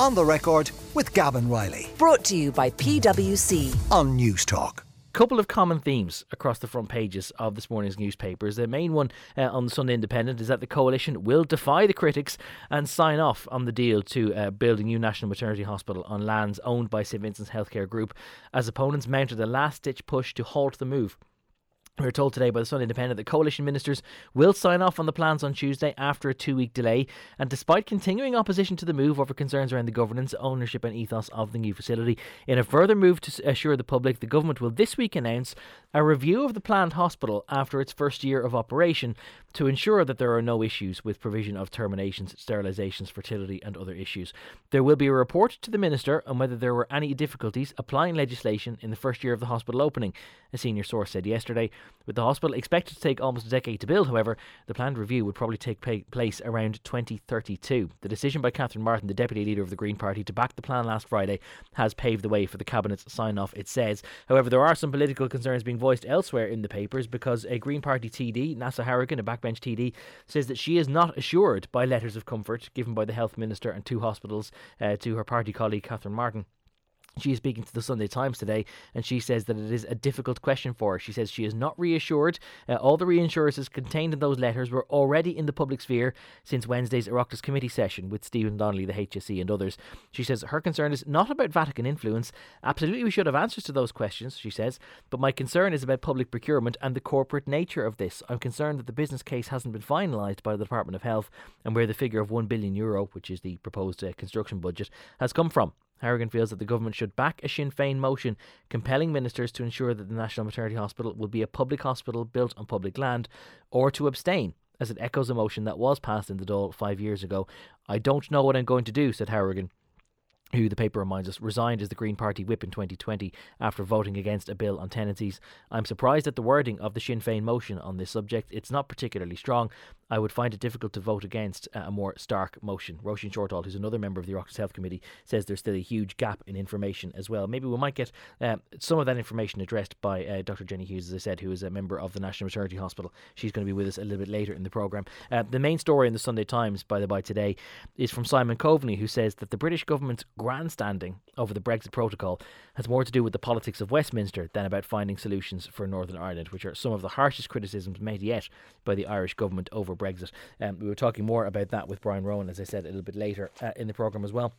On the record with Gavan Reilly Brought to you by PwC. on News Talk. couple of common themes across the front pages of this morning's newspapers. The main one uh, on the Sunday Independent is that the coalition will defy the critics and sign off on the deal to uh, build a new national maternity hospital on lands owned by St Vincent's Healthcare Group, as opponents mounted a last-ditch push to halt the move. We are told today by the Sun Independent that coalition ministers will sign off on the plans on Tuesday after a two week delay. And despite continuing opposition to the move over concerns around the governance, ownership, and ethos of the new facility, in a further move to assure the public, the government will this week announce a review of the planned hospital after its first year of operation to ensure that there are no issues with provision of terminations, sterilisations, fertility, and other issues. There will be a report to the minister on whether there were any difficulties applying legislation in the first year of the hospital opening, a senior source said yesterday. With the hospital expected to take almost a decade to build, however, the planned review would probably take pa- place around 2032. The decision by Catherine Martin, the deputy leader of the Green Party, to back the plan last Friday has paved the way for the cabinet's sign off, it says. However, there are some political concerns being voiced elsewhere in the papers because a Green Party TD, Neasa Hourigan, a backbench TD, says that she is not assured by letters of comfort given by the health minister and two hospitals uh, to her party colleague Catherine Martin. She is speaking to the Sunday Times today, and she says that it is a difficult question for her. She says she is not reassured. Uh, all the reassurances contained in those letters were already in the public sphere since Wednesday's Oireachtas committee session with Stephen Donnelly, the HSE, and others. She says her concern is not about Vatican influence. Absolutely, we should have answers to those questions, she says, but my concern is about public procurement and the corporate nature of this. I'm concerned that the business case hasn't been finalised by the Department of Health and where the figure of 1 billion euro, which is the proposed uh, construction budget, has come from. Hourigan feels that the government should back a Sinn Féin motion compelling ministers to ensure that the National Maternity Hospital will be a public hospital built on public land, or to abstain, as it echoes a motion that was passed in the Dáil five years ago. I don't know what I'm going to do, said Hourigan who the paper reminds us resigned as the Green Party whip in 2020 after voting against a bill on tenancies. I'm surprised at the wording of the Sinn Féin motion on this subject. It's not particularly strong. I would find it difficult to vote against a more stark motion. Roisin Shortall, who's another member of the Oireachtas Health Committee, says there's still a huge gap in information as well. Maybe we might get uh, some of that information addressed by uh, Dr. Jenny Hughes, as I said, who is a member of the National Maternity Hospital. She's going to be with us a little bit later in the programme. Uh, the main story in the Sunday Times, by the by, today is from Simon Coveney, who says that the British government's grandstanding over the Brexit protocol has more to do with the politics of Westminster than about finding solutions for Northern Ireland, which are some of the harshest criticisms made yet by the Irish government over Brexit. Um, we were talking more about that with Brian Rowan, as I said, a little bit later uh, in the programme as well.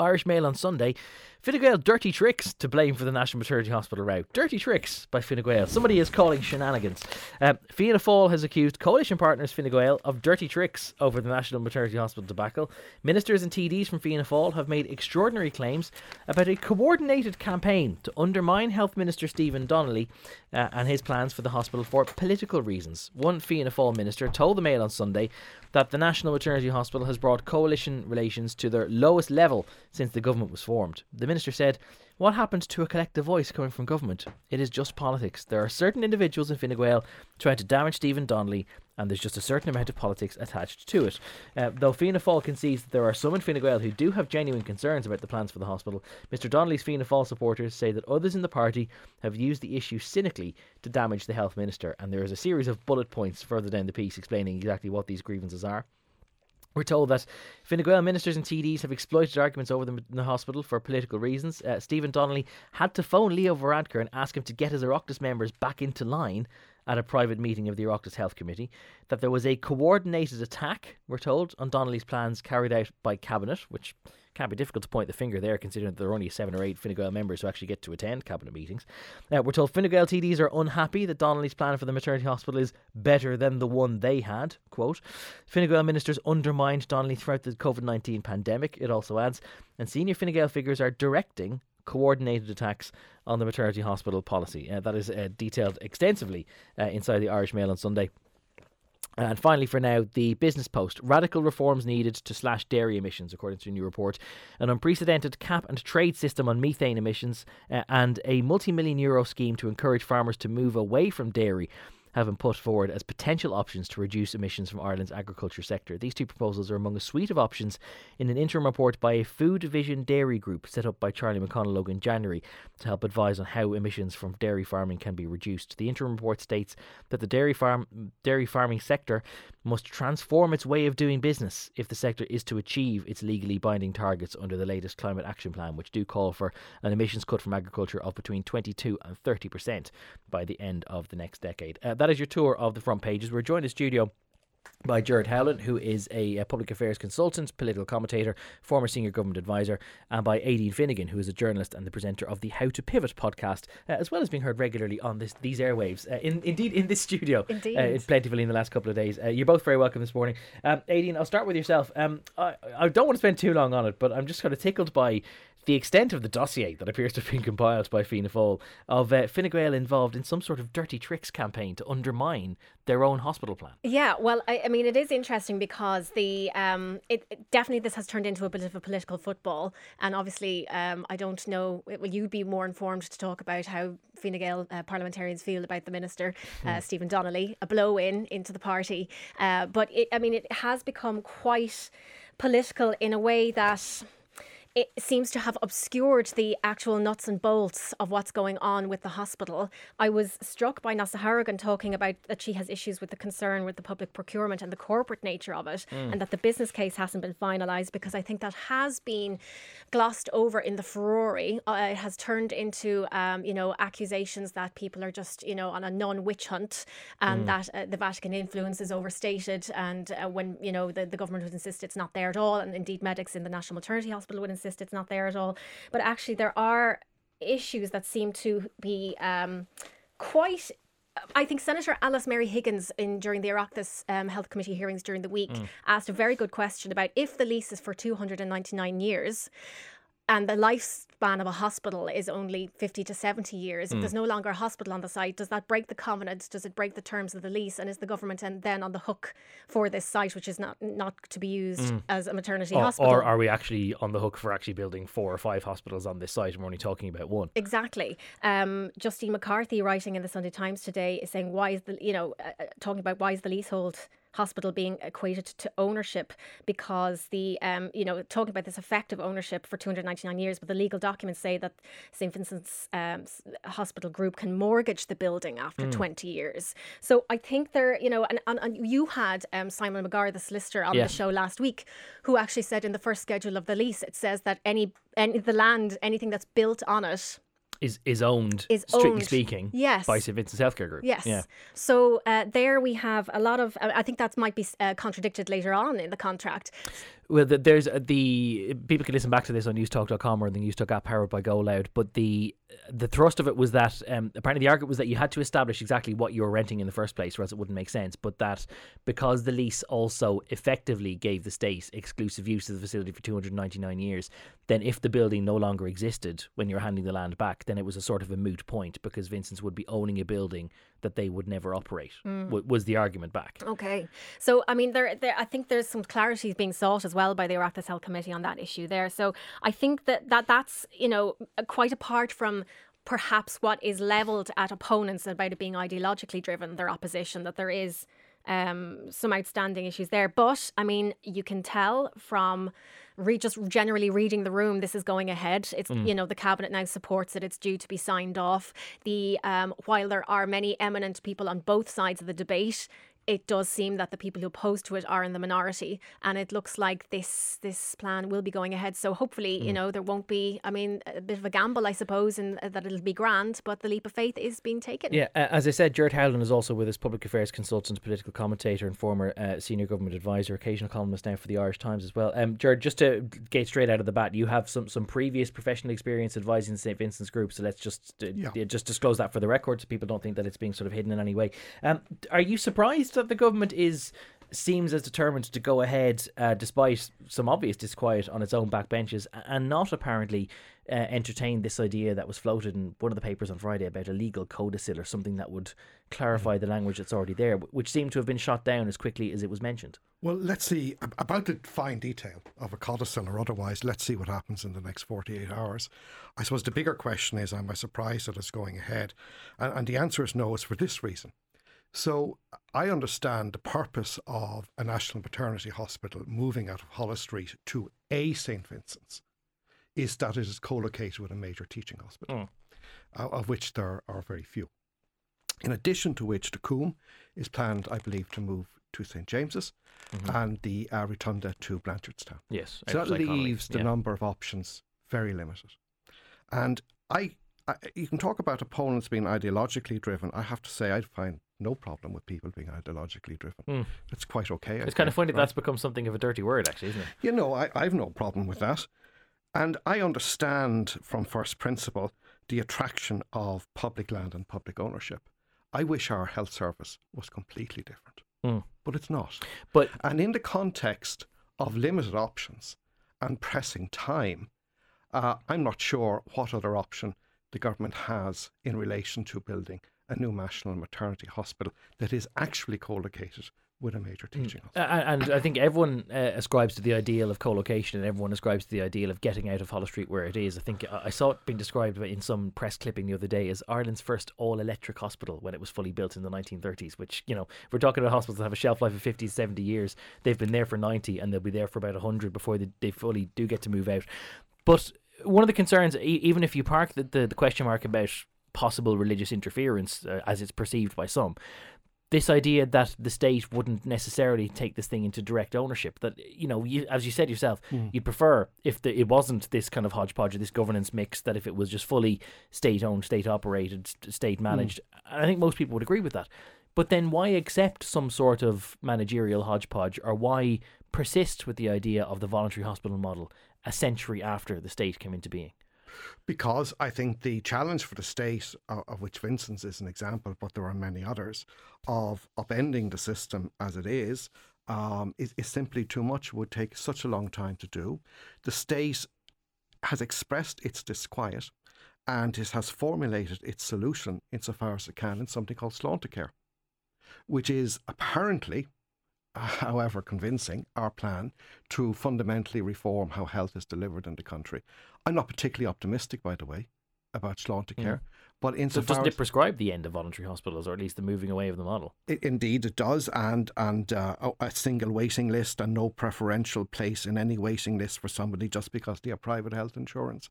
Irish Mail on Sunday. Fine Gael dirty tricks to blame for the National Maternity Hospital route. Dirty tricks by Fine Gael. Somebody is calling shenanigans. Um, Fianna Fáil has accused coalition partners Fine Gael of dirty tricks over the National Maternity Hospital debacle. Ministers and TDs from Fianna Fáil have made extraordinary claims about a coordinated campaign to undermine Health Minister Stephen Donnelly uh, and his plans for the hospital for political reasons. One Fianna Fáil minister told the Mail on Sunday that the National Maternity Hospital has brought coalition relations to their lowest level since the government was formed. The minister said, What happens to a collective voice coming from government? It is just politics. There are certain individuals in Fine Gael trying to damage Stephen Donnelly, and there's just a certain amount of politics attached to it. Uh, though Fianna Fáil concedes that there are some in Fine Gael who do have genuine concerns about the plans for the hospital, Mr Donnelly's Fianna Fáil supporters say that others in the party have used the issue cynically to damage the health minister, and there is a series of bullet points further down the piece explaining exactly what these grievances are. We're told that Fine Gael ministers and TDs have exploited arguments over them in the hospital for political reasons. Uh, Stephen Donnelly had to phone Leo Varadkar and ask him to get his Oireachtas members back into line at a private meeting of the Oireachtas Health Committee. That there was a coordinated attack, we're told, on Donnelly's plans carried out by Cabinet, which can't be difficult to point the finger there, considering that there are only seven or eight Fine Gael members who actually get to attend cabinet meetings. We're told Fine Gael TDs are unhappy that Donnelly's plan for the maternity hospital is better than the one they had. Quote: Fine Gael ministers undermined Donnelly throughout the COVID nineteen pandemic. It also adds, and senior Fine Gael figures are directing coordinated attacks on the maternity hospital policy. Uh, that is uh, detailed extensively uh, inside the Irish Mail on Sunday. And finally, for now, the Business Post. Radical reforms needed to slash dairy emissions, according to a new report. An unprecedented cap and trade system on methane emissions, uh, and a multi million euro scheme to encourage farmers to move away from dairy have been put forward as potential options to reduce emissions from Ireland's agriculture sector. These two proposals are among a suite of options in an interim report by a Food Vision Dairy Group set up by Charlie McConalogue in January to help advise on how emissions from dairy farming can be reduced. The interim report states that the dairy farm dairy farming sector must transform its way of doing business if the sector is to achieve its legally binding targets under the latest climate action plan, which do call for an emissions cut from agriculture of between 22 and 30% by the end of the next decade. Uh, that is your tour of the front pages. We're joined in the studio by Gerard Howlin, who is a, a, public affairs consultant, political commentator, former senior government advisor, and by Aideen Finnegan, who is a journalist and the presenter of the How to Pivot podcast, uh, as well as being heard regularly on this these airwaves. Uh, in, indeed, in this studio, indeed, uh, plentifully in the last couple of days. Uh, you're both very welcome this morning. Um, Aideen, I'll start with yourself. Um, I, I don't want to spend too long on it, but I'm just kind of tickled by the extent of the dossier that appears to have been compiled by Fianna Fáil of uh, Fine Gael involved in some sort of dirty tricks campaign to undermine their own hospital plan. Yeah, well, I, I mean, it is interesting because the um, it, it, definitely this has turned into a bit of a political football, and obviously, um, I don't know. Will you be more informed to talk about how Fine Gael uh, parliamentarians feel about the minister uh, hmm. Stephen Donnelly, a blow in into the party? Uh, but it, I mean, it has become quite political in a way that it seems to have obscured the actual nuts and bolts of what's going on with the hospital. I was struck by Neasa Hourigan talking about that she has issues with the concern with the public procurement and the corporate nature of it, mm. and that the business case hasn't been finalised because I think that has been glossed over in the furore. Uh, it has turned into, um, you know, accusations that people are just, you know, on a non-witch hunt, and mm. that uh, the Vatican influence is overstated, and uh, when you know the, the government would insist it's not there at all, and indeed medics in the National Maternity Hospital would insist it's not there at all. But actually, there are issues that seem to be um, quite I think Senator Alice Mary Higgins, in during the Oireachtas um, Health Committee hearings during the week, mm. asked a very good question about if the lease is for 299 years, and the lifespan of a hospital is only 50 to 70 years, mm. if there's no longer a hospital on the site, does that break the covenant? Does it break the terms of the lease? And is the government then on the hook for this site, which is not not to be used mm. as a maternity or, hospital? Or are we actually on the hook for actually building four or five hospitals on this site and we're only talking about one? Exactly. Um, Justine McCarthy, writing in the Sunday Times today, is saying, why is the, you know, uh, uh talking about why is the leasehold hospital being equated to ownership because the um, you know talking about this effective ownership for 299 years but the legal documents say that St Vincent's um, Hospital Group can mortgage the building after mm. 20 years so I think there you know and, and, and you had um, Simon McGarr the solicitor on yeah. the show last week who actually said in the first schedule of the lease it says that any any the land anything that's built on it is is owned, is strictly owned. speaking, yes. by St Vincent's Healthcare Group. Yes. Yeah. So uh, there we have a lot of. Uh, I think that might be uh, contradicted later on in the contract. Well, there's uh, the people can listen back to this on newstalk.com or the Newstalk app powered by Go Loud. But the the thrust of it was that um, apparently the argument was that you had to establish exactly what you were renting in the first place, or else it wouldn't make sense. But that because the lease also effectively gave the state exclusive use of the facility for 299 years, then if the building no longer existed when you're handing the land back, then it was a sort of a moot point because Vincent's would be owning a building that they would never operate. Mm. W- was the argument back? Okay, so I mean, there, there, I think there's some clarity being sought as well by the Oireachtas Health Committee on that issue there. So I think that, that that's you know quite apart from perhaps what is levelled at opponents about it being ideologically driven, their opposition, that there is um, some outstanding issues there. But I mean, you can tell from re- just generally reading the room, this is going ahead. It's mm. you know the cabinet now supports it. It's due to be signed off. The um, while there are many eminent people on both sides of the debate, it does seem that the people who oppose to it are in the minority, and it looks like this this plan will be going ahead. So hopefully, mm. you know, there won't be. I mean, a bit of a gamble, I suppose, and uh, that it'll be grand, but the leap of faith is being taken. Yeah, uh, as I said, Gerard Howlin is also with us, public affairs consultant, political commentator, and former uh, senior government advisor, occasional columnist now for the Irish Times as well. Um, Gerard, just to get straight out of the bat, you have some some previous professional experience advising the St Vincent's Group, so let's just uh, yeah. just disclose that for the record, so people don't think that it's being sort of hidden in any way. Um, are you surprised? That the government is seems as determined to go ahead, uh, despite some obvious disquiet on its own backbenches, and not apparently uh, entertain this idea that was floated in one of the papers on Friday about a legal codicil or something that would clarify the language that's already there, which seemed to have been shot down as quickly as it was mentioned. Well, let's see about the fine detail of a codicil or otherwise. Let's see what happens in the next 48 hours. I suppose the bigger question is Am I surprised that it's going ahead? And, and the answer is no, it's for this reason So I understand the purpose of a national maternity hospital moving out of Holles Street to a St Vincent's is that it is co-located with a major teaching hospital, uh, of which there are very few. In addition to which, the Coombe is planned, I believe, to move to St James's and the uh, Rotunda to Blanchardstown. Yes. So that leaves the yeah. number of options very limited. And I, I, you can talk about opponents being ideologically driven. I have to say, I find no problem with people being ideologically driven. It's quite okay. I. It's kind of funny that right? that's become something of a dirty word, actually, isn't it? You know, I, I've no problem with that. And I understand from first principle the attraction of public land and public ownership. I wish our health service was completely different, Mm. but it's not. But And in the context of limited options and pressing time, uh, I'm not sure what other option the government has in relation to building a new national maternity hospital that is actually co-located with a major teaching hospital. Uh, and I think everyone uh, ascribes to the ideal of co-location, and everyone ascribes to the ideal of getting out of Holles Street where it is. I think I saw it being described in some press clipping the other day as Ireland's first all-electric hospital when it was fully built in the 1930s. Which you know, if we're talking about hospitals that have a shelf life of 50, 70 years, they've been there for 90, and they'll be there for about 100 before they, they fully do get to move out. But one of the concerns, e- even if you park the, the, the question mark about possible religious interference uh, as it's perceived by some, this idea that the state wouldn't necessarily take this thing into direct ownership that you know you, as you said yourself you'd prefer if the, it wasn't this kind of hodgepodge or this governance mix that if it was just fully state owned state operated state managed and i think most people would agree with that. But then why accept some sort of managerial hodgepodge or why persist with the idea of the voluntary hospital model a century after the state came into being Because I think the challenge for the state, uh, of which Vincent's is an example, but there are many others, of upending the system as it is, um, is, is simply too much. It would take such a long time to do. The state has expressed its disquiet and it has formulated its solution insofar as it can in something called Care, which is apparently, however convincing, our plan to fundamentally reform how health is delivered in the country. I'm not particularly optimistic, by the way, about Care, but so insofar doesn't it prescribe the end of voluntary hospitals or at least the moving away of the model I- Indeed, it does, and and uh, a- a single waiting list and no preferential place in any waiting list for somebody just because they have private health insurance.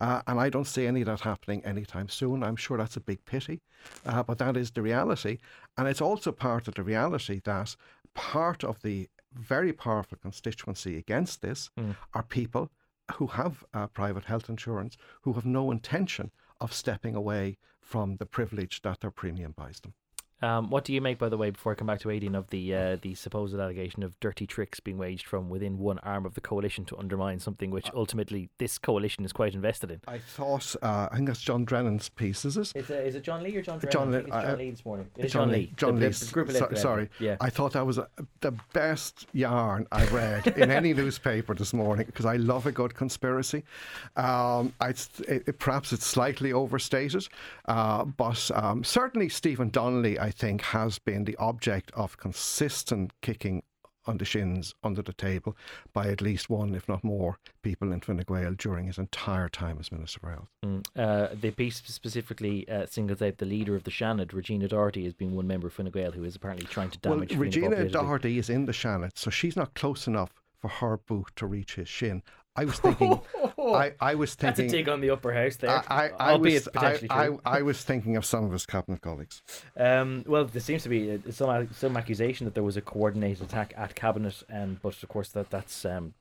Uh, and I don't see any of that happening anytime soon. I'm sure that's a big pity, uh, but that is the reality, and it's also part of the reality that part of the very powerful constituency against this are people who have uh, private health insurance who have no intention of stepping away from the privilege that their premium buys them. Um, what do you make, by the way, before I come back to Aideen, of the uh, the supposed allegation of dirty tricks being waged from within one arm of the coalition to undermine something which ultimately this coalition is quite invested in? I thought, uh, I think that's John Drennan's piece, is it? Is it, is it John Lee or John Drennan? John I think Lee- it's John uh, Lee this morning. John Lee. John Lee. so- sorry. Yeah. I thought that was a, the best yarn I read in any newspaper this morning because I love a good conspiracy. Um, I, it, it- perhaps it's slightly overstated, uh, but um, certainly Stephen Donnelly, I think, has been the object of consistent kicking on the shins under the table by at least one, if not more, people in Fine Gael during his entire time as Minister for Health. Mm. Uh, the piece specifically uh, singles out the leader of the Seanad, Regina Doherty, as being one member of Fine Gael who is apparently trying to damage. Fáil Regina. Doherty is in the Seanad, so she's not close enough for her boot to reach his shin. I was thinking, I, I was That's a dig on the upper house there, I, I, I albeit was, I, potentially I, true. I was thinking of some of his cabinet colleagues. Um, well, there seems to be uh, some some accusation that there was a coordinated attack at cabinet, and but of course that that's um,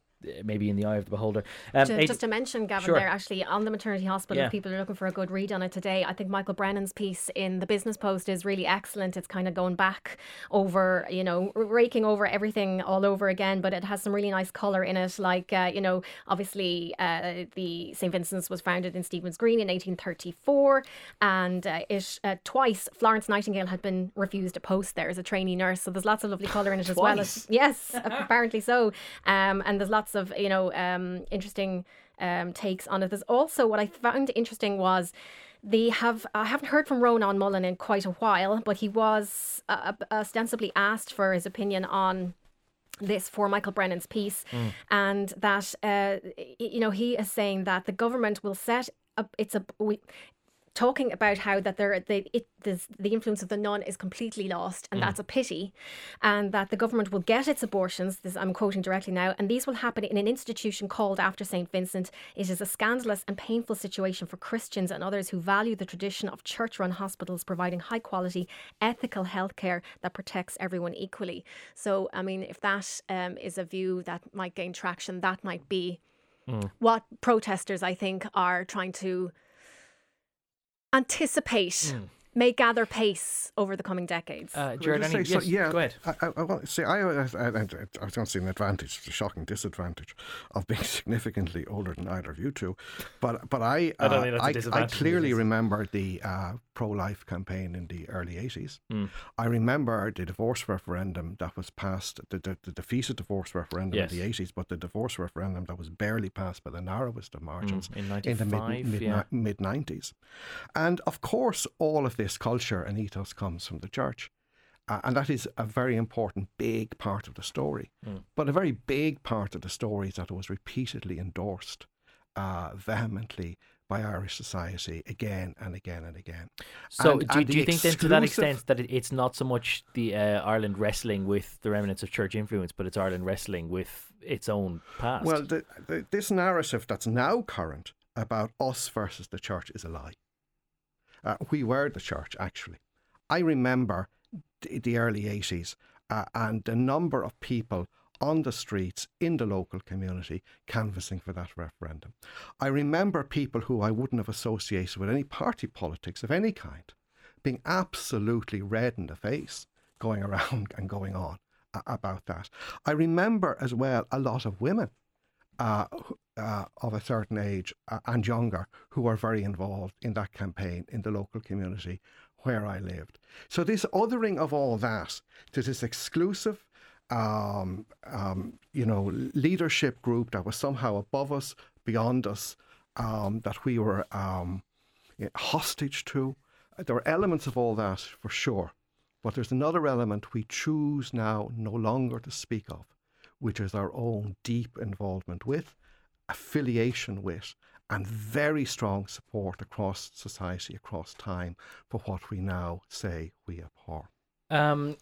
maybe in the eye of the beholder. Um, To, just to mention, Gavan, Sure. there actually on the maternity hospital, Yeah. people are looking for a good read on it today, I think Michael Brennan's piece in the Business Post is really excellent. It's kind of going back over, you know, raking over everything all over again, but it has some really nice colour in it. Like, uh, you know, obviously uh, the St Vincent's was founded in Stephen's Green in 1834, and uh, it uh, twice Florence Nightingale had been refused a post there as a trainee nurse. So there's lots of lovely colour in it as well. Twice? As, yes, apparently so. Um, and there's lots of you know um, interesting um, takes on it. There's also what I found interesting was they have I haven't heard from Ronan Mullen in quite a while, but he was uh, ostensibly asked for his opinion on this for Michael Brennan's piece, and that uh, you know he is saying that the government will set up it's a we, talking about how that there the it this, the influence of the nun is completely lost and that's a pity and that the government will get its abortions this I'm quoting directly now and these will happen in an institution called after St Vincent. It is a scandalous and painful situation for Christians and others who value the tradition of church run hospitals providing high quality ethical healthcare that protects everyone equally. So I mean if that um, is a view that might gain traction that might be what protesters I think are trying to anticipate hmm. May gather pace over the coming decades. Uh, Gerard, just any, say, so- yeah, go ahead. I, I, I, want- see, I, I, I, I, I don't see an advantage, it's a shocking disadvantage of being significantly older than either of you two. But, but I, I don't uh, think that's a I, I disadvantage, clearly remember the uh, pro-life campaign in the early 80s. Hmm. I remember the divorce referendum that was passed, the, the, the defeated divorce referendum Yes. in the 80s, but the divorce referendum that was barely passed by the narrowest of margins in in the mid, mid, yeah. mid 90s. And of course, all of this culture and ethos comes from the church. Uh, and that is a very important, big part of the story. But a very big part of the story is that it was repeatedly endorsed uh, vehemently by Irish society again and again and again. So, And- do, and do you think then to that extent that it, it's not so much the uh, Ireland wrestling with the remnants of church influence, but it's Ireland wrestling with its own past? Well, the, the, this narrative that's now current about us versus the church is a lie. Uh, we were the church, actually. I remember the, the early 80s uh, and the number of people on the streets in the local community canvassing for that referendum. I remember people who I wouldn't have associated with any party politics of any kind being absolutely red in the face going around and going on about that. I remember as well a lot of women uh, uh, of a certain age uh, and younger who were very involved in that campaign in the local community where I lived. So this othering of all that to this exclusive, um, um, you know, leadership group that was somehow above us, beyond us, um, that we were um, hostage to. There are elements of all that for sure, but there's another element we choose now no longer to speak of, which is our own deep involvement with, affiliation with, and very strong support across society, across time, for what we now say we abhor. Um,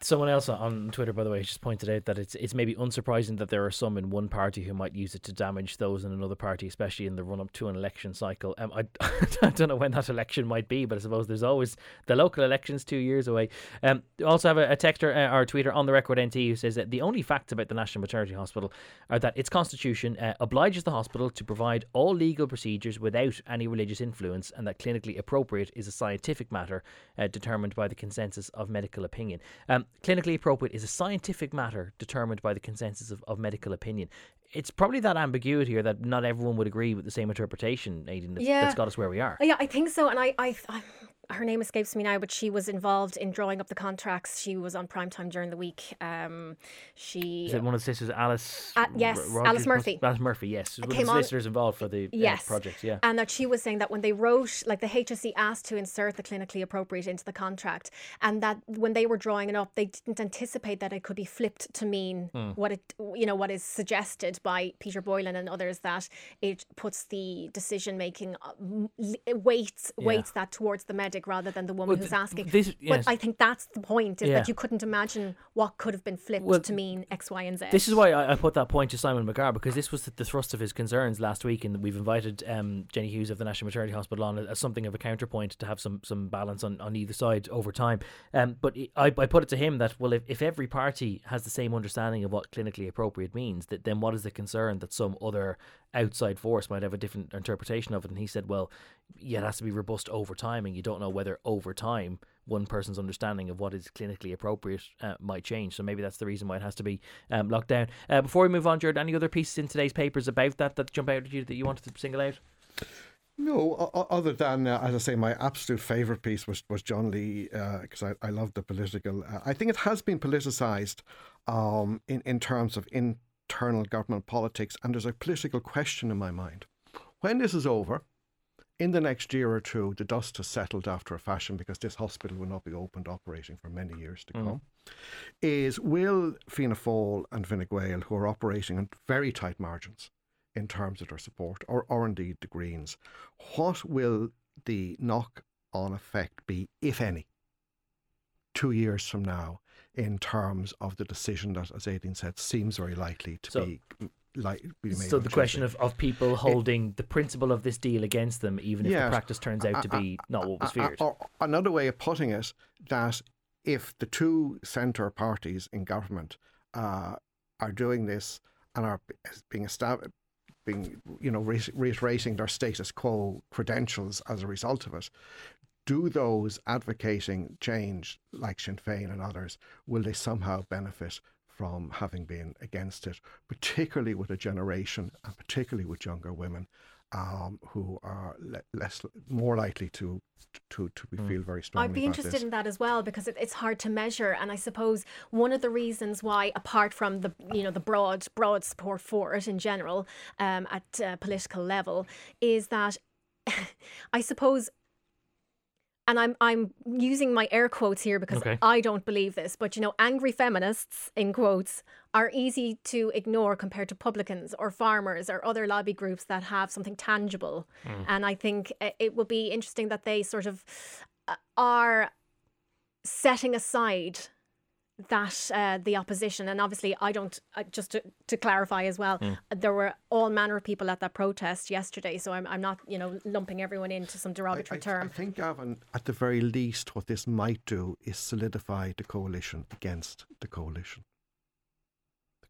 someone else on Twitter, by the way, just pointed out that it's it's maybe unsurprising that there are some in one party who might use it to damage those in another party, especially in the run up to an election cycle. Um, I, I don't know when that election might be, but I suppose there's always the local elections two years away. Um, also have a, a texter uh, or tweeter on the record NT who says that the only facts about the National Maternity Hospital are that its constitution uh, obliges the hospital to provide all legal procedures without any religious influence, and that clinically appropriate is a scientific matter uh, determined by the consensus of medical opinion. Um, clinically appropriate is a scientific matter determined by the consensus of, of medical opinion. It's probably that ambiguity or that not everyone would agree with the same interpretation, Aideen, that's, Yeah. that's got us where we are. Yeah, I think so. And I, I, I, her name escapes me now, but she was involved in drawing up the contracts. She was on prime time during the week. Um, she Is it one of the sisters, Alice? Uh, yes, Alice Murphy. Alice Murphy, yes. One of the came on- involved for the uh, yes project, yeah. and that she was saying that when they wrote like the HSE asked to insert the clinically appropriate into the contract and that when they were drawing it up they didn't anticipate that it could be flipped to mean Hmm. what it you know what is suggested by Peter Boylan and others that it puts the decision making weights weights that towards the medic rather than the woman Well, who's th- asking this- yes. but I think that's the point is Yeah. that you couldn't imagine what could have been flipped Well, to mean X Y and Z This is why I, I put that point to Simon McGarr because this was the, the thrust of his concerns last week, and we've invited um, Jenny Hughes of the National Maternity Hospital on as something of a counterpoint to have some some balance on, on either side over time. Um, but I, I put it to him that well, if, if every party has the same understanding of what clinically appropriate means, that then what is the concern that some other outside force might have a different interpretation of it? And he said, well, yeah, it has to be robust over time, and you don't know whether over time one person's understanding of what is clinically appropriate uh, might change. So maybe that's the reason why it has to be um, locked down. Uh, before we move on, Gerard, any other pieces in today's papers about that that jump out at you that you wanted to single out? No, other than uh, as I say, my absolute favourite piece was was John Lee because I, I love the political. Uh, I think it has been politicised um, in in terms of internal government politics, and there's a political question in my mind. When this is over, in the next year or two, the dust has settled after a fashion because this hospital will not be opened operating for many years to mm. come. Is will Fianna Fáil and Fine Gael, who are operating on very tight margins in terms of their support, or, or indeed the Greens, what will the knock on effect be, if any, two years from now in terms of the decision that, as Aideen said, seems very likely to So- be like be made So the question Tuesday. of, of people holding the principle of this deal against them, even if Yes. the practice turns out to be not what was feared. Or another way of putting it, that if the two centre parties in government uh, are doing this and are being established, being you know re- reiterating their status quo credentials as a result of it, do those advocating change, like Sinn Féin and others, will they somehow benefit from having been against it, particularly with a generation and particularly with younger women um, who are le- less, more likely to to to be feel very strongly I'd be about interested this. in that as well because it, it's hard to measure, and I suppose one of the reasons why, apart from the you know the broad broad support for it in general um, at uh, political level, is that I suppose. And I'm I'm using my air quotes here because Okay. I don't believe this, but you know, angry feminists in quotes are easy to ignore compared to publicans or farmers or other lobby groups that have something tangible. And I think it will be interesting that they sort of uh, are setting aside that uh, the opposition. And obviously I don't uh, just to, to clarify as well there were all manner of people at that protest yesterday. So I'm, I'm not you know lumping everyone into some derogatory I- term. I think, Gavan, at the very least, what this might do is solidify the coalition against the coalition. the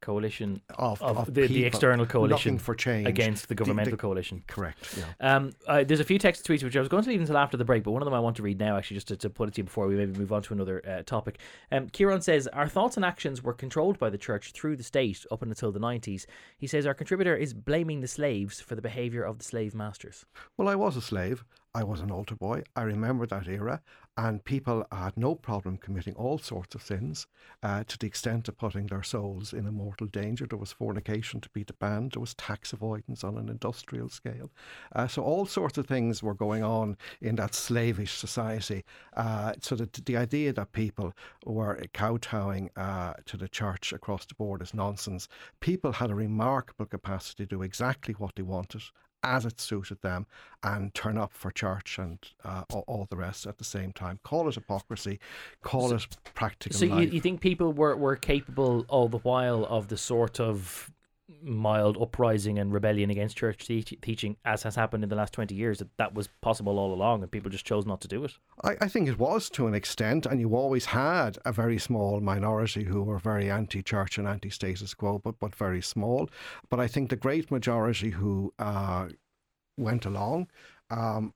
coalition of, of, of the, the external coalition for change against the The- the- governmental coalition. Correct. Yeah. Um, uh, there's a few text tweets which I was going to leave until after the break, but one of them I want to read now, actually, just to, to put it to you before we maybe move on to another uh, topic. Um, Kieran says, Our thoughts and actions were controlled by the church through the state up until the 90s. He says, Our contributor is blaming the slaves for the behaviour of the slave masters. Well, I was a slave. I was an altar boy. I remember that era, and people had no problem committing all sorts of sins uh, to the extent of putting their souls in a mortal danger. There was fornication to be banned, there was tax avoidance on an industrial scale. Uh, so, all sorts of things were going on in that slavish society. Uh, so, that the idea that people were kowtowing uh, to the church across the board is nonsense. People had a remarkable capacity to do exactly what they wanted as it suited them and turn up for church and uh, all, all the rest at the same time. Call it hypocrisy, call it practical So, you, you think people were, were capable all the while of the sort of mild uprising and rebellion against church teach- teaching, as has happened in the last 20 years, that that was possible all along and people just chose not to do it? I, I think it was to an extent, and you always had a very small minority who were very anti-church and anti-status quo, but but very small. But I think the great majority who uh, went along. Um,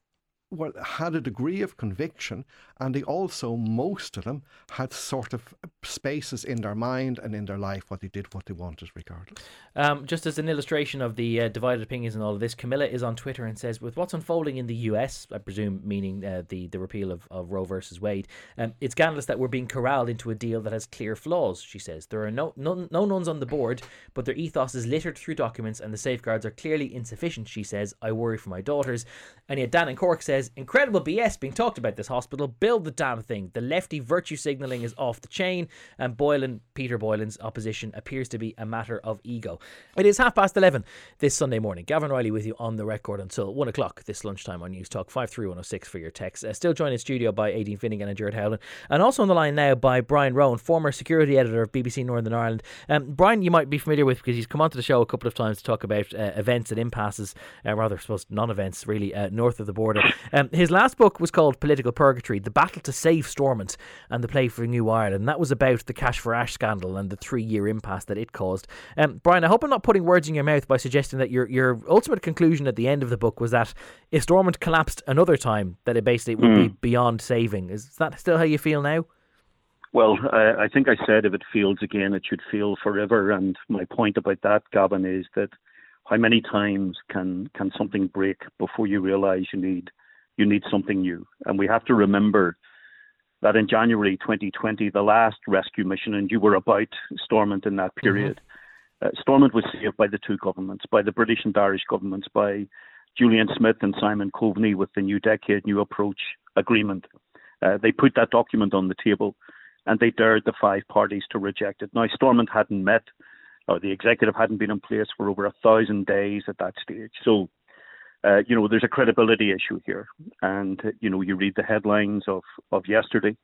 well, had a degree of conviction, and they also, most of them, had sort of spaces in their mind and in their life what they did, what they wanted, regardless. Um, just as an illustration of the uh, divided opinions and all of this, Camilla is on Twitter and says, with what's unfolding in the US, I presume meaning uh, the, the repeal of, of Roe versus Wade, um, it's scandalous that we're being corralled into a deal that has clear flaws, she says. There are no, no, no nuns on the board, but their ethos is littered through documents and the safeguards are clearly insufficient, she says. I worry for my daughters. And yet Dan in Cork says, incredible BS being talked about this hospital. Build the damn thing. The lefty virtue signalling is off the chain, and Boylan, Peter Boylan's opposition appears to be a matter of ego. It is half past 11 this Sunday morning. Gavan Reilly with you on the record until 1 o'clock this lunchtime on News Talk 53106 for your text. Uh, still joined in studio by Aideen Finnegan and Gerard Howlin. And also on the line now by Brian Rowan, former security editor of BBC Northern Ireland. Um, Brian, you might be familiar with because he's come onto the show a couple of times to talk about uh, events and impasses, uh, rather, I suppose, non events really, uh, north of the border. Um, his last book was called Political Purgatory The Battle to Save Stormont and the Play for New Ireland. That was about the Cash for Ash scandal and the three year impasse that it caused. Um, Brian, I hope I'm not putting words in your mouth by suggesting that your, your ultimate conclusion at the end of the book was that if Stormont collapsed another time, that it basically would be beyond saving. Is that still how you feel now? Well, I, I think I said if it feels again, it should feel forever. And my point about that, Gavan, is that how many times can can something break before you realise you need you need something new? And we have to remember that in January 2020, the last rescue mission, and you were about Stormont in that period. Uh, Stormont was saved by the two governments, by the British and Irish governments, by Julian Smith and Simon Coveney with the New Decade, New Approach agreement. Uh, they put that document on the table and they dared the five parties to reject it. Now, Stormont hadn't met, or the executive hadn't been in place for over a thousand days at that stage. So uh, you know, there's a credibility issue here. And, uh, you know, you read the headlines of, of yesterday,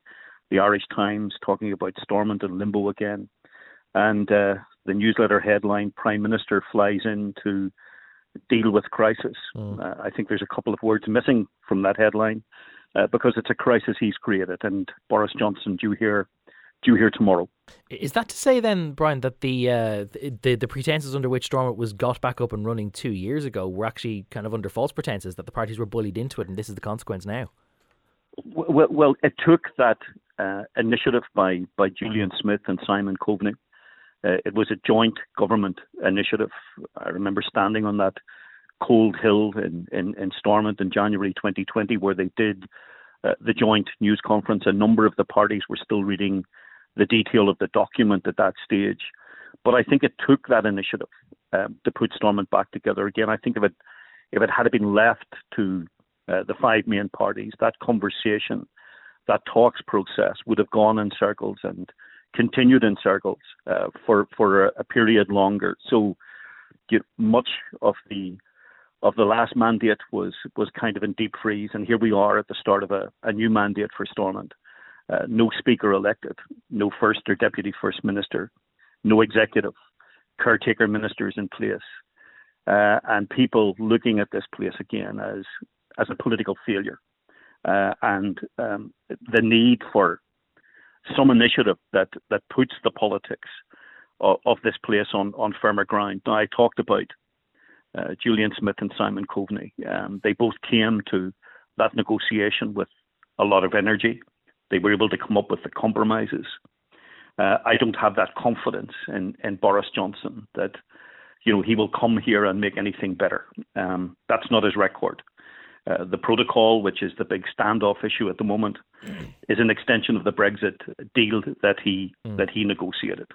the Irish Times talking about Stormont and limbo again. And uh, the newsletter headline, Prime Minister flies in to deal with crisis. Mm. Uh, I think there's a couple of words missing from that headline uh, because it's a crisis he's created. And Boris Johnson, do you here, due here tomorrow. Is that to say then, Brian, that the uh, the the pretenses under which Stormont was got back up and running two years ago were actually kind of under false pretenses that the parties were bullied into it, and this is the consequence now? Well, well it took that uh, initiative by by Julian Smith and Simon Coveney. Uh, it was a joint government initiative. I remember standing on that cold hill in, in, in Stormont in January 2020, where they did uh, the joint news conference. A number of the parties were still reading the detail of the document at that stage. But I think it took that initiative um, to put Stormont back together again. I think if it if it had been left to uh, the five main parties, that conversation, that talks process would have gone in circles and continued in circles uh, for for a, a, period longer. So, you much of the of the last mandate was was kind of in deep freeze, and here we are at the start of a, a new mandate for Stormont. Uh, no speaker elected, no first or deputy first minister, no executive, caretaker ministers in place, uh, and people looking at this place again as as a political failure, uh, and um, the need for some initiative that that puts the politics of, of this place on on firmer ground. Now, I talked about uh, Julian Smith and Simon Coveney. Um, they both came to that negotiation with a lot of energy. They were able to come up with the compromises. Uh, I don't have that confidence in, in Boris Johnson that you know he will come here and make anything better. Um, that's not his record. Uh, the protocol, which is the big standoff issue at the moment, is an extension of the Brexit deal that he mm. that he negotiated.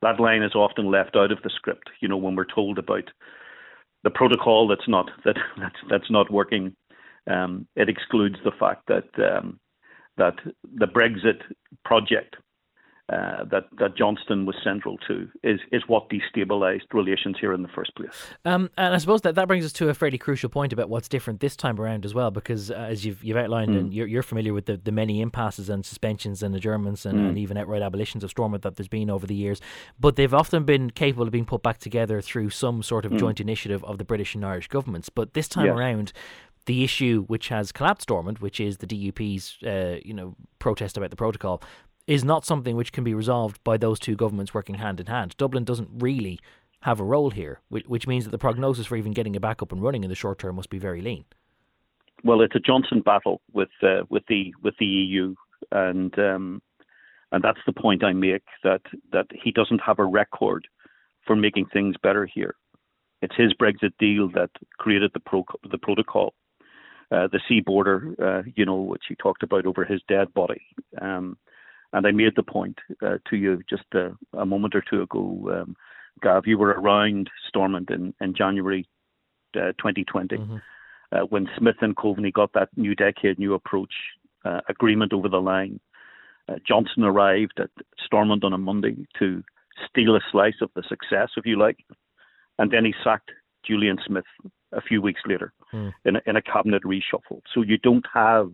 That line is often left out of the script. You know, when we're told about the protocol that's not that that's that's not working, um, it excludes the fact that um, that the Brexit project uh, that that Johnson was central to is is what destabilised relations here in the first place. Um, and I suppose that, that brings us to a fairly crucial point about what's different this time around as well, because uh, as you've you've outlined mm. and you're, you're familiar with the, the many impasses and suspensions and adjournments and, mm. and even outright abolitions of Stormont that there's been over the years, but they've often been capable of being put back together through some sort of mm. joint initiative of the British and Irish governments. But this time around, the issue which has collapsed Stormont, which is the DUP's uh, you know protest about the protocol, is not something which can be resolved by those two governments working hand in hand. Dublin doesn't really have a role here, which means that the prognosis for even getting it back up and running in the short term must be very lean. Well, it's a Johnson battle with uh, with the with the EU, and um, and that's the point I make that that he doesn't have a record for making things better here. It's his Brexit deal that created the pro- the protocol, uh, the sea border, uh, you know, which he talked about over his dead body. Um, and I made the point uh, to you just a, a, moment or two ago, um, Gav. You were around Stormont in, in January uh, 2020 mm-hmm. uh, when Smith and Coveney got that new decade, new approach uh, agreement over the line. Uh, Johnson arrived at Stormont on a Monday to steal a slice of the success, if you like, and then he sacked Julian Smith a few weeks later mm. in, a, in a cabinet reshuffle. So you don't have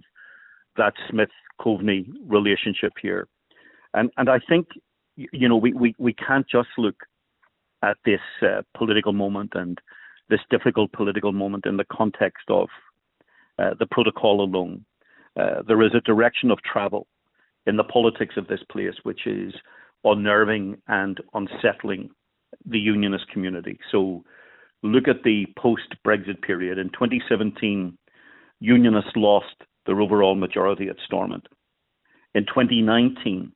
that Smith Coveney relationship here. And and I think you know we, we, we can't just look at this uh, political moment and this difficult political moment in the context of uh, the protocol alone. Uh, there is a direction of travel in the politics of this place which is unnerving and unsettling the unionist community. So look at the post Brexit period. In 2017, unionists lost their overall majority at Stormont. In 2019,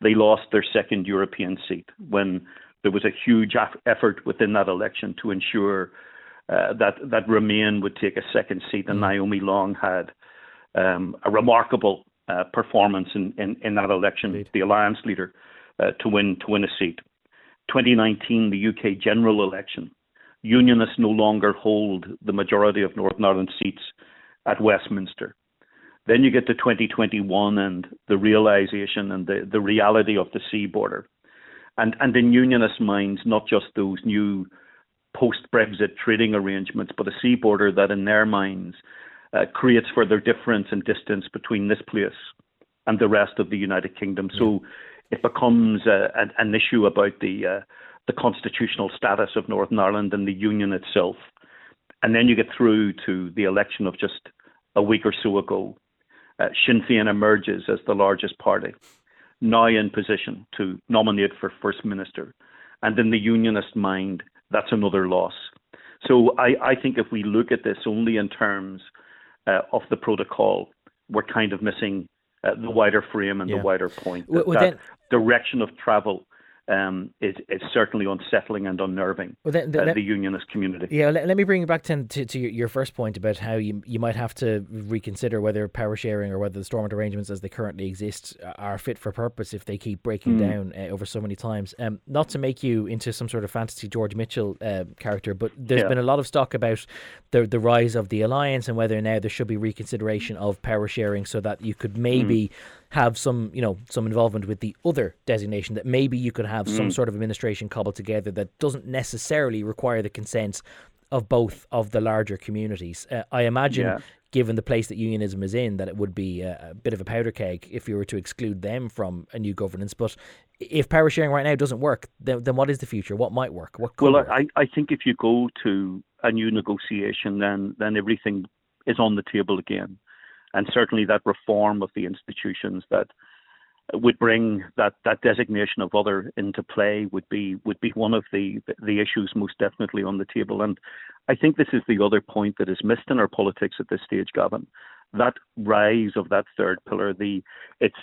they lost their second European seat when there was a huge effort within that election to ensure uh, that that Remain would take a second seat, and mm. Naomi Long had um, a remarkable uh, performance in, in, in, that election, Indeed. the alliance leader, uh, to win to win a seat. 2019, the UK general election, Unionists no longer hold the majority of Northern Ireland seats at Westminster. Then you get to 2021 and the realization and the, the reality of the sea border. And, and in unionist minds, not just those new post Brexit trading arrangements, but a sea border that, in their minds, uh, creates further difference and distance between this place and the rest of the United Kingdom. So it becomes uh, an, an, issue about the uh, the constitutional status of Northern Ireland and the Union itself. And then you get through to the election of just a week or so ago. Uh, Sinn Féin emerges as the largest party, now in position to nominate for First Minister. And in the Unionist mind, that's another loss. So I, I think if we look at this only in terms uh, of the protocol, we're kind of missing uh, the wider frame and yeah. the wider point. That, well, that then, direction of travel um, is, is certainly unsettling and unnerving well, then, then, uh, the unionist community. Yeah, let, let me bring you back to, to, to, your first point about how you you might have to reconsider whether power sharing or whether the Stormont arrangements as they currently exist are fit for purpose if they keep breaking mm. down uh, over so many times. Um, not to make you into some sort of fantasy George Mitchell uh, character, but there's yeah. been a lot of talk about the the rise of the alliance and whether now there should be reconsideration of power sharing so that you could maybe. Mm have some, you know, some involvement with the other designation that maybe you could have mm. some sort of administration cobbled together that doesn't necessarily require the consent of both of the larger communities. Uh, I imagine, yeah. given the place that unionism is in, that it would be a, a, bit of a powder keg if you were to exclude them from a new governance. But if power sharing right now doesn't work, then, then what is the future? What might work? What well, work? I, I think if you go to a new negotiation, then then everything is on the table again and certainly that reform of the institutions that would bring that, that designation of other into play would be would be one of the the issues most definitely on the table. And I think this is the other point that is missed in our politics at this stage, Gavan. That rise of that third pillar, the it's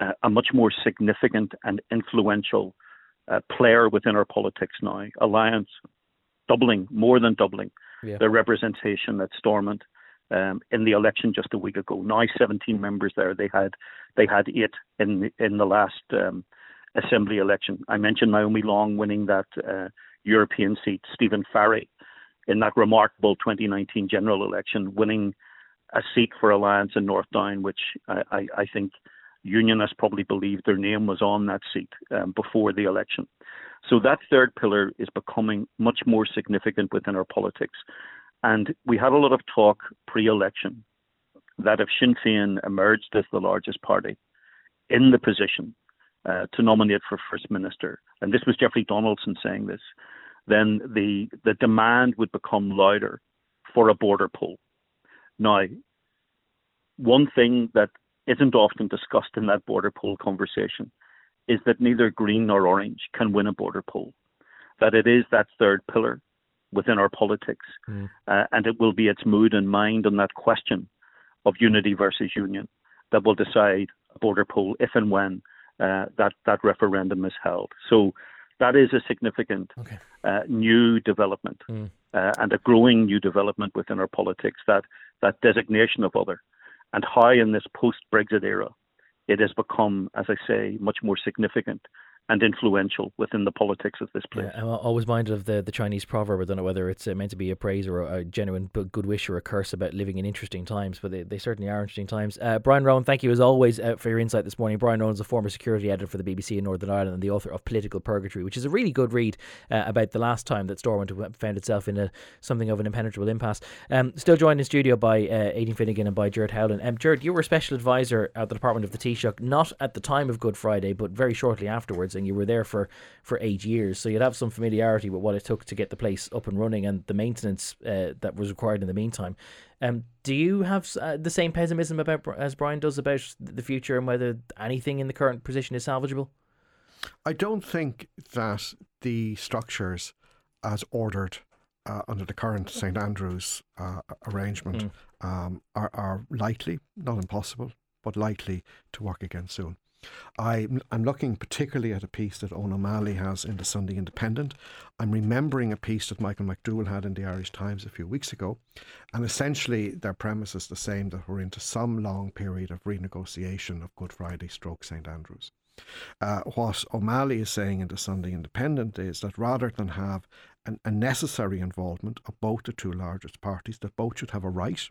a, a much more significant and influential uh, player within our politics now. Alliance doubling, more than doubling, yeah. their representation at Stormont um, in the election just a week ago. Now 17 members there. They had they had eight in the, in the last um, assembly election. I mentioned Naomi Long winning that uh, European seat. Stephen Farry in that remarkable 2019 general election, winning a seat for Alliance in North Down, which I, I, I think unionists probably believed their name was on that seat um, before the election. So that third pillar is becoming much more significant within our politics. And we had a lot of talk pre election that if Sinn Féin emerged as the largest party in the position uh, to nominate for First Minister, and this was Jeffrey Donaldson saying this, then the, the demand would become louder for a border poll. Now, one thing that isn't often discussed in that border poll conversation is that neither Green nor Orange can win a border poll. That it is that third pillar within our politics. Mm. Uh, and it will be its mood and mind on that question of unity versus union that will decide a border poll if and when uh, that, that referendum is held. So that is a significant okay. uh, new development mm. and a growing new development within our politics that, that designation of other and how in this post Brexit era it has become, as I say, much more significant and influential within the politics of this place. Yeah, I'm always minded of the, the Chinese proverb. I don't know whether it's uh, meant to be a praise or a, genuine good wish or a curse about living in interesting times, but they, they certainly are interesting times. Uh, Brian Rowan, thank you as always uh, for your insight this morning. Brian Rowan is a former security editor for the BBC in Northern Ireland and the author of Political Purgatory, which is a really good read uh, about the last time that Stormont found itself in a something of an impenetrable impasse. Um, still joined in studio by uh, Aideen Finnegan and by Gerard Howlin. Um, Gerard, you were a special advisor at the Department of the Taoiseach, not at the time of Good Friday, but very shortly afterwards, you were there for for eight years. So you'd have some familiarity with what it took to get the place up and running and the maintenance uh, that was required in the meantime. Um, do you have uh, the same pessimism about as Brian does about the future and whether anything in the current position is salvageable? I don't think that the structures as ordered uh, under the current St Andrews uh, arrangement mm. um, are, are likely, not impossible, but likely to work again soon. I'm, I'm looking particularly at a piece that Eoin O'Malley has in the Sunday Independent. I'm remembering a piece that Michael McDowell had in the Irish Times a few weeks ago. And essentially, their premise is the same that we're into some long period of renegotiation of Good Friday stroke St Andrews. Uh, what O'Malley is saying in the Sunday Independent is that rather than have an, a necessary involvement of both the two largest parties, that both should have a right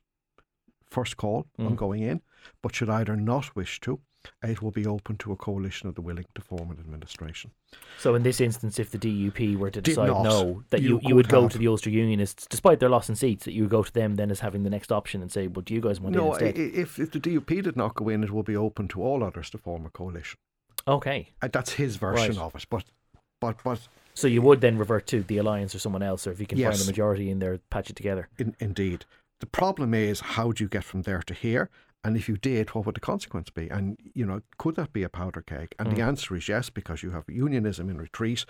first call on going in, but should either not wish to, it will be open to a coalition of the willing to form an administration. So in this instance, if the DUP were to decide not. no, that You you, you, would go have- to the Ulster Unionists, despite their loss in seats, that you would go to them then as having the next option and say, "Well, do you guys want No, instead?" if, if the DUP did not go in, it will be open to all others to form a coalition. okay, Uh, That's his version Right. of it. But, but, but so you would then revert to the alliance or someone else, or if you can find a majority in there, patch it together. in, indeed, the problem is how do you get from there to here? And if you did, what would the consequence be? And, you know, could that be a powder keg? And the answer is yes, because you have unionism in retreat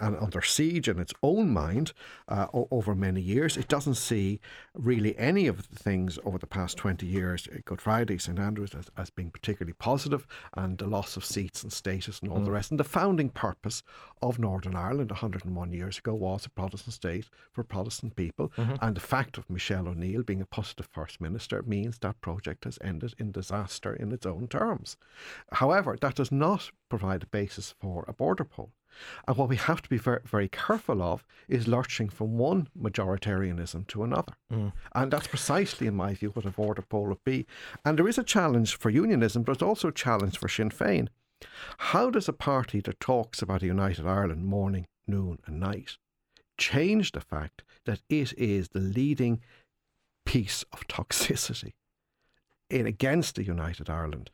and, under siege in its own mind uh, over many years. It doesn't see really any of the things over the past 20 years, uh, Good Friday, St Andrews, as, as being particularly positive, and the loss of seats and status and all the rest. And the founding purpose of Northern Ireland 101 years ago was a Protestant state for Protestant people. And the fact of Michelle O'Neill being a positive First Minister means that project has ended in disaster in its own terms. However, that does not provide a basis for a border poll. And what we have to be very, very careful of is lurching from one majoritarianism to another. Mm. And that's precisely, in my view, what a border poll would be. And there is a challenge for unionism, but it's also a challenge for Sinn Féin. How does a party that talks about a united Ireland morning, noon, and night change the fact that it is the leading piece of toxicity in against a united Ireland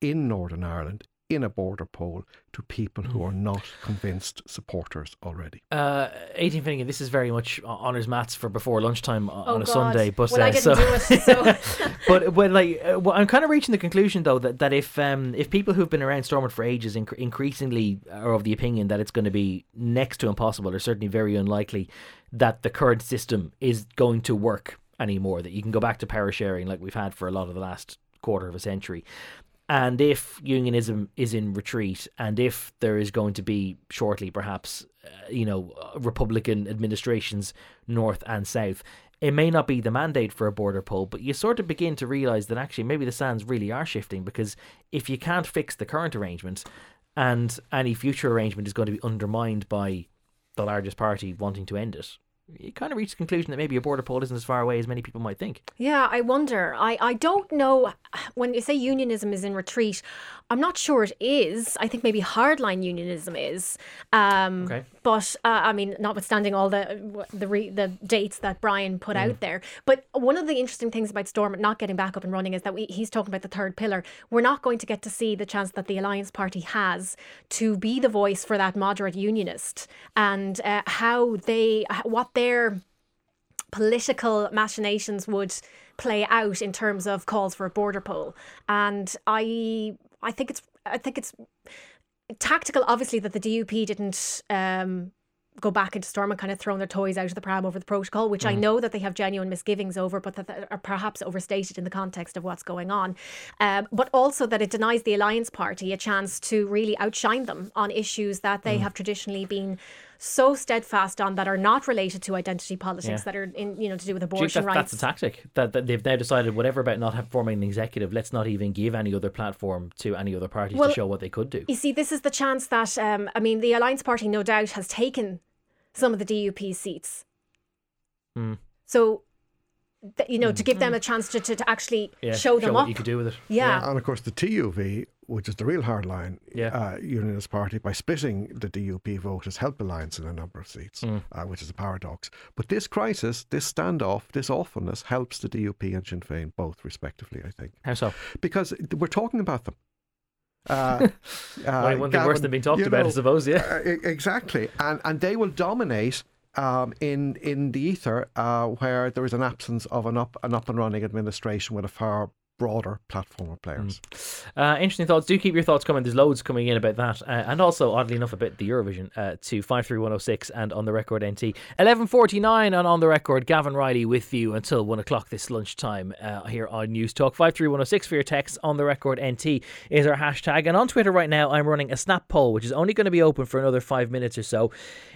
in Northern Ireland in a border poll to people who are not convinced supporters already? Uh, Aideen Finnegan, this is very much honours mats for before lunchtime o- Oh on a God. Sunday. But well, uh, I didn't so, do it. So but but like uh, well, I'm kind of reaching the conclusion though that, that if um if people who've been around Stormont for ages inc- increasingly are of the opinion that it's going to be next to impossible or certainly very unlikely that the current system is going to work anymore that you can go back to power sharing like we've had for a lot of the last quarter of a century. And if unionism is in retreat and if there is going to be shortly perhaps uh, you know republican administrations north and south it may not be the mandate for a border poll, but you sort of begin to realize that actually maybe the sands really are shifting because if you can't fix the current arrangement and any future arrangement is going to be undermined by the largest party wanting to end it, you kind of reach the conclusion that maybe a border poll isn't as far away as many people might think. Yeah, I wonder. I, I don't know. When you say unionism is in retreat, I'm not sure it is. I think maybe hardline unionism is. Um, Okay. But uh, I mean, notwithstanding all the the re, the dates that Brian put out there, but one of the interesting things about Stormont not getting back up and running is that we, he's talking about the third pillar. We're not going to get to see the chance that the Alliance Party has to be the voice for that moderate unionist and uh, how they what their political machinations would play out in terms of calls for a border poll. And I I think it's I think it's tactical obviously that the DUP didn't um go back into Stormont and kind of thrown their toys out of the pram over the protocol, which I know that they have genuine misgivings over, but that are perhaps overstated in the context of what's going on. Um, but also that it denies the Alliance Party a chance to really outshine them on issues that they have traditionally been so steadfast on that are not related to identity politics, Yeah. that are in you know to do with Do abortion that, rights. that's a tactic that, that they've now decided whatever about not forming an executive let's not even give any other platform to any other parties Well, to show what they could do You see, this is the chance that um, I mean, the Alliance Party, no doubt, has taken some of the DUP seats. Hmm. So, th- you know, to give them a chance to, to, to actually yeah show them what up. you could do with it Yeah. And of course, the TUV, which is the real hardline Yeah. uh, unionist party, by splitting the DUP vote, has helped Alliance in a number of seats, Hmm. uh, which is a paradox. But this crisis, this standoff, this awfulness helps the DUP and Sinn Féin both, respectively, I think. how so Because we're talking about them. Uh, Well, one thing worse than being talked about, I suppose, yeah. uh, exactly, and and they will dominate um, in in the ether uh, where there is an absence of an up an up and running administration with a far broader platform of players. Uh, interesting thoughts. Do keep your thoughts coming. There's loads coming in about that, uh, and also oddly enough about the Eurovision uh, to five three one zero six and on the record NT eleven forty nine and on the record. Gavan Reilly with you until one o'clock this lunchtime uh, here on Newstalk five three one zero six for your text. On the record NT is our hashtag, and on Twitter right now I'm running a snap poll which is only going to be open for another five minutes or so.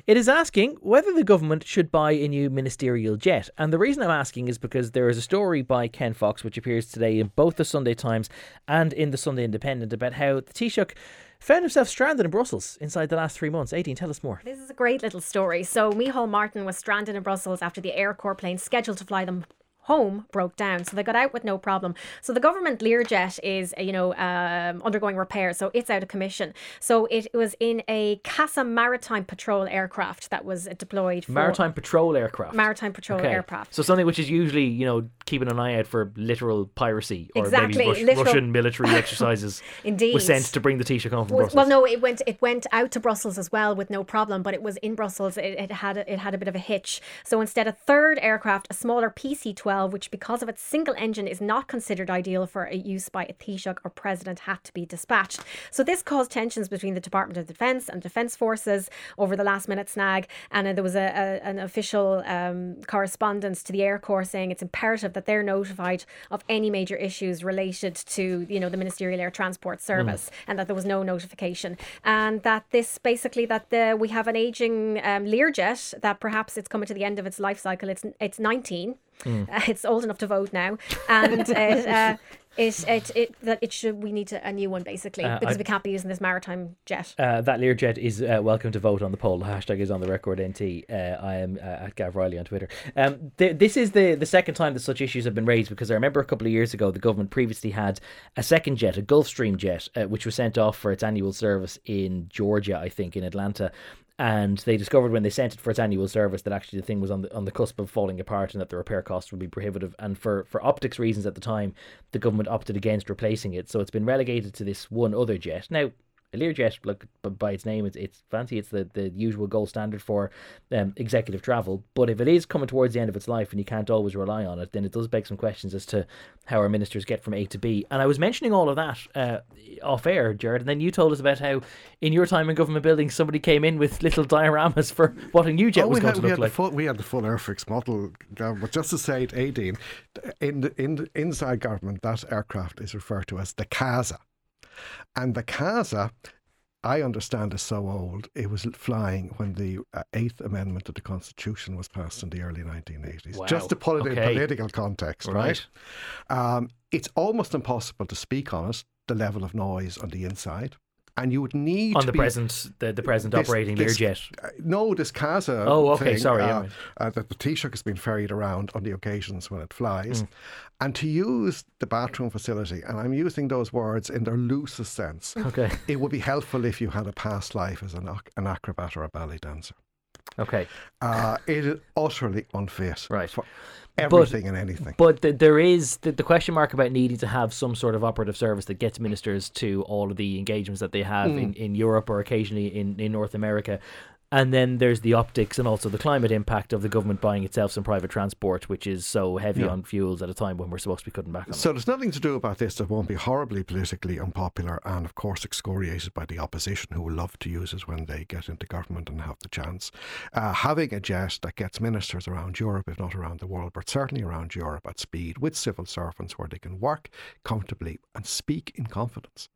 It is asking whether the government should buy a new ministerial jet, and the reason I'm asking is because there is a story by Ken Fox which appears today in both the Sunday Times and in the Sunday Independent about how the Taoiseach found himself stranded in Brussels inside the last three months. Aideen, tell us more. This is a great little story. So, Micheál Martin was stranded in Brussels after the Air Corps plane scheduled to fly them home broke down. So they got out with no problem. So the government Learjet is, you know, um, undergoing repair. So it's out of commission. So it was in a CASA Maritime Patrol aircraft that was deployed for Maritime patrol aircraft. Maritime Patrol Okay. aircraft. So something which is usually, you know, keeping an eye out for literal piracy or Exactly, maybe Rus- literal- Russian military exercises. Indeed. Was sent to bring the Taoiseach home from Was- Brussels. well, no, it went it went out to Brussels as well with no problem, but it was in Brussels. It, it had a, it had a bit of a hitch. So instead, a third aircraft, a smaller PC-12, which because of its single engine is not considered ideal for a use by a Taoiseach or president, had to be dispatched. So this caused tensions between the Department of Defence and Defence Forces over the last minute snag, and uh, there was a, a an official um, correspondence to the Air Corps saying it's imperative that they're notified of any major issues related to you know the Ministerial Air Transport Service, and that there was no notification, and that this basically that the we have an aging um, Learjet that perhaps it's coming to the end of its life cycle. It's it's 19. Uh, it's old enough to vote now, and it, uh, it, it, it that it should we need a new one basically Uh, because I- we can't be using this maritime jet. Uh, that Learjet is uh, welcome to vote on the poll. The hashtag is on the record NT. Uh, I am uh, at Gav Reilly on Twitter. Um, th- this is the, the second time that such issues have been raised because I remember a couple of years ago the government previously had a second jet, a Gulfstream jet, uh, which was sent off for its annual service in Georgia, I think, in Atlanta. And they discovered when they sent it for its annual service that actually the thing was on the on the cusp of falling apart and that the repair costs would be prohibitive. And for, for optics reasons at the time, the government opted against replacing it. So it's been relegated to this one other jet. Now, Learjet, look b- by its name, it's it's fancy. It's the, the usual gold standard for um, executive travel. But if it is coming towards the end of its life and you can't always rely on it, then it does beg some questions as to how our ministers get from A to B. And I was mentioning all of that uh, off air, Gerard, and then you told us about how in your time in government buildings somebody came in with little dioramas for what a new jet Oh, was going had, to look like. full we had the full Airfix model, Gav, but just to say it, Aideen, in the, in the, inside government, that aircraft is referred to as the CASA, and the CASA. I understand is so old. It was flying when the uh, Eighth Amendment to the Constitution was passed in the early 1980s. Wow. Just to put it in political context, Right. right? Um, it's almost impossible to speak on it. The level of noise on the inside, and you would need on to the be- present the, the present this- operating this- Learjet. uh, no, this CASA. Oh, okay, thing, sorry, Uh, yeah, uh, that the Taoiseach has been ferried around on the occasions when it flies, Mm. and to use the bathroom facility, and I'm using those words in their loosest sense. Okay, It would be helpful if you had a past life as an, ac- an acrobat or a ballet dancer. Okay. Uh, it is utterly unfit Right. for everything and anything. But th- there is the, the question mark about needing to have some sort of operative service that gets ministers to all of the engagements that they have Hmm. in, in Europe or occasionally in, in North America. And then there's the optics and also the climate impact of the government buying itself some private transport, which is so heavy Yeah. on fuels at a time when we're supposed to be cutting back on it. So there's nothing to do about this that won't be horribly politically unpopular and, of course, excoriated by the opposition who will love to use it when they get into government and have the chance. Uh, having a jet that gets ministers around Europe, if not around the world, but certainly around Europe at speed with civil servants where they can work comfortably and speak in confidence.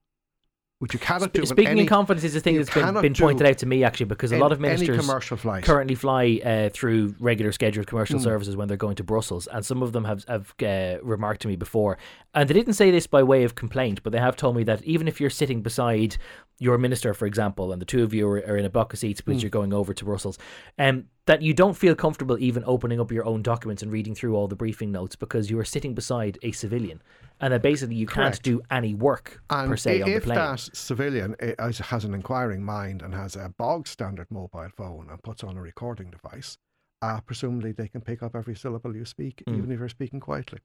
Which you cannot do. Sp- in Speaking any, in confidence is a thing that's been, been pointed out to me actually because a lot of ministers currently fly uh, through regular scheduled commercial Hmm. services when they're going to Brussels, and some of them have have uh, remarked to me before, and they didn't say this by way of complaint, but they have told me that even if you're sitting beside your minister, for example, and the two of you are, are in a block of seats because Hmm. you're going over to Brussels, um, that you don't feel comfortable even opening up your own documents and reading through all the briefing notes because you are sitting beside a civilian, and that basically you can't do any work And per se i- on the if plane. that civilian is- has an inquiring mind and has a bog standard mobile phone and puts on a recording device, uh, presumably they can pick up every syllable you speak, Mm. even if you're speaking quietly.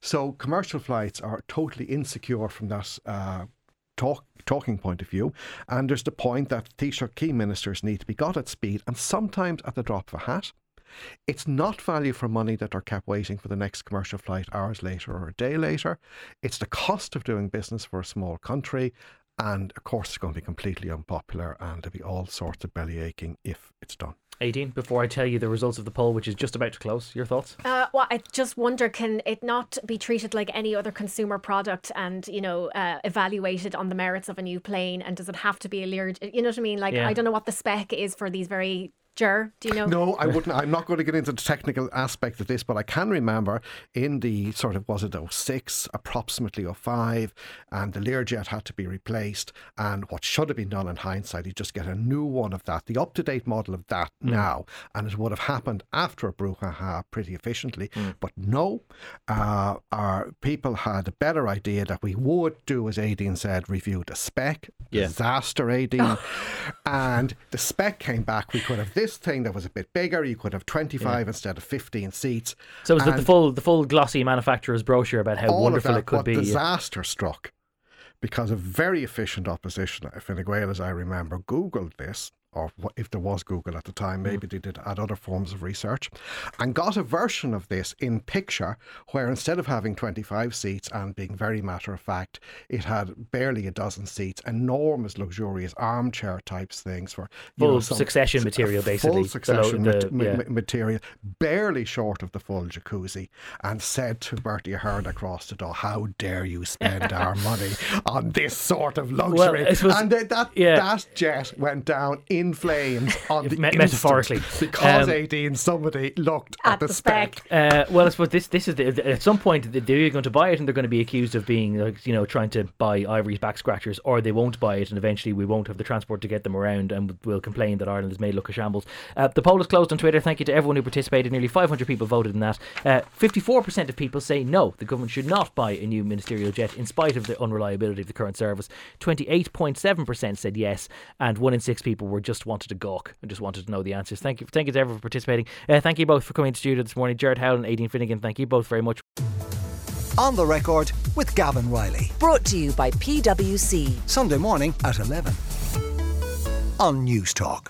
So commercial flights are totally insecure from that. Uh, Talk, talking point of view, and there's the point that Taoiseach key ministers need to be got at speed and sometimes at the drop of a hat. It's not value for money that are kept waiting for the next commercial flight hours later or a day later. It's the cost of doing business for a small country. And of course, it's going to be completely unpopular and there'll be all sorts of belly aching if it's done. Aideen, before I tell you the results of the poll, which is just about to close, your thoughts? Uh, well, I just wonder, can it not be treated like any other consumer product and, you know, uh, evaluated on the merits of a new plane? And does it have to be a Lear? You know what I mean? Like, Yeah. I don't know what the spec is for these very Ger, do you know? No, I wouldn't. I'm not going to get into the technical aspect of this, but I can remember in the sort of, was it 06, approximately 05, and the Learjet had to be replaced. And what should have been done in hindsight, you just get a new one of that, the up to date model of that Hmm. now. And it would have happened after a brouhaha pretty efficiently. Hmm. But no, uh, our people had a better idea that we would do, as Aideen said, review the spec. Yeah. Disaster, Aideen. and the spec came back. We could have this thing that was a bit bigger. You could have 25 instead of 15 seats. So it was the, the full the full glossy manufacturer's brochure about how wonderful of that, it could be. yeah. disaster struck because a very efficient opposition, Fine Gael, as I remember, Googled this. Or if there was Google at the Mm. time, maybe they did add other forms of research, and got a version of this in picture where instead of having 25 seats and being very matter of fact, it had barely a dozen seats, enormous, luxurious armchair types things for Full know, some- succession material, basically. Full succession the- ma- yeah. ma- material, barely short of the full jacuzzi, and said to Bertie Ahern across the door, "How dare you spend our money on this sort of luxury?" I suppose- and that that, yeah. that jet went down in flames on the Me- metaphorically. because Um, 18 somebody looked at, At the, the spec. spec. Uh, well, I suppose this this is the, at some point they're going to buy it and they're going to be accused of being like you know trying to buy Ivory's back scratchers, or they won't buy it and eventually we won't have the transport to get them around and we'll complain that Ireland is made look a shambles. Uh, the poll is closed on Twitter. Thank you to everyone who participated. Nearly 500 people voted in that. Uh, 54% of people say no, the government should not buy a new ministerial jet in spite of the unreliability of the current service. 28.7% said yes, and one in six people were just wanted to gawk and just wanted to know the answers. Thank you, thank you to everyone for participating. Uh, thank you both for coming to studio this morning, Gerard Howlin and Aideen Finnegan. Thank you both very much. On the record with Gavan Reilly. Brought to you by PwC. Sunday morning at 11 on Newstalk.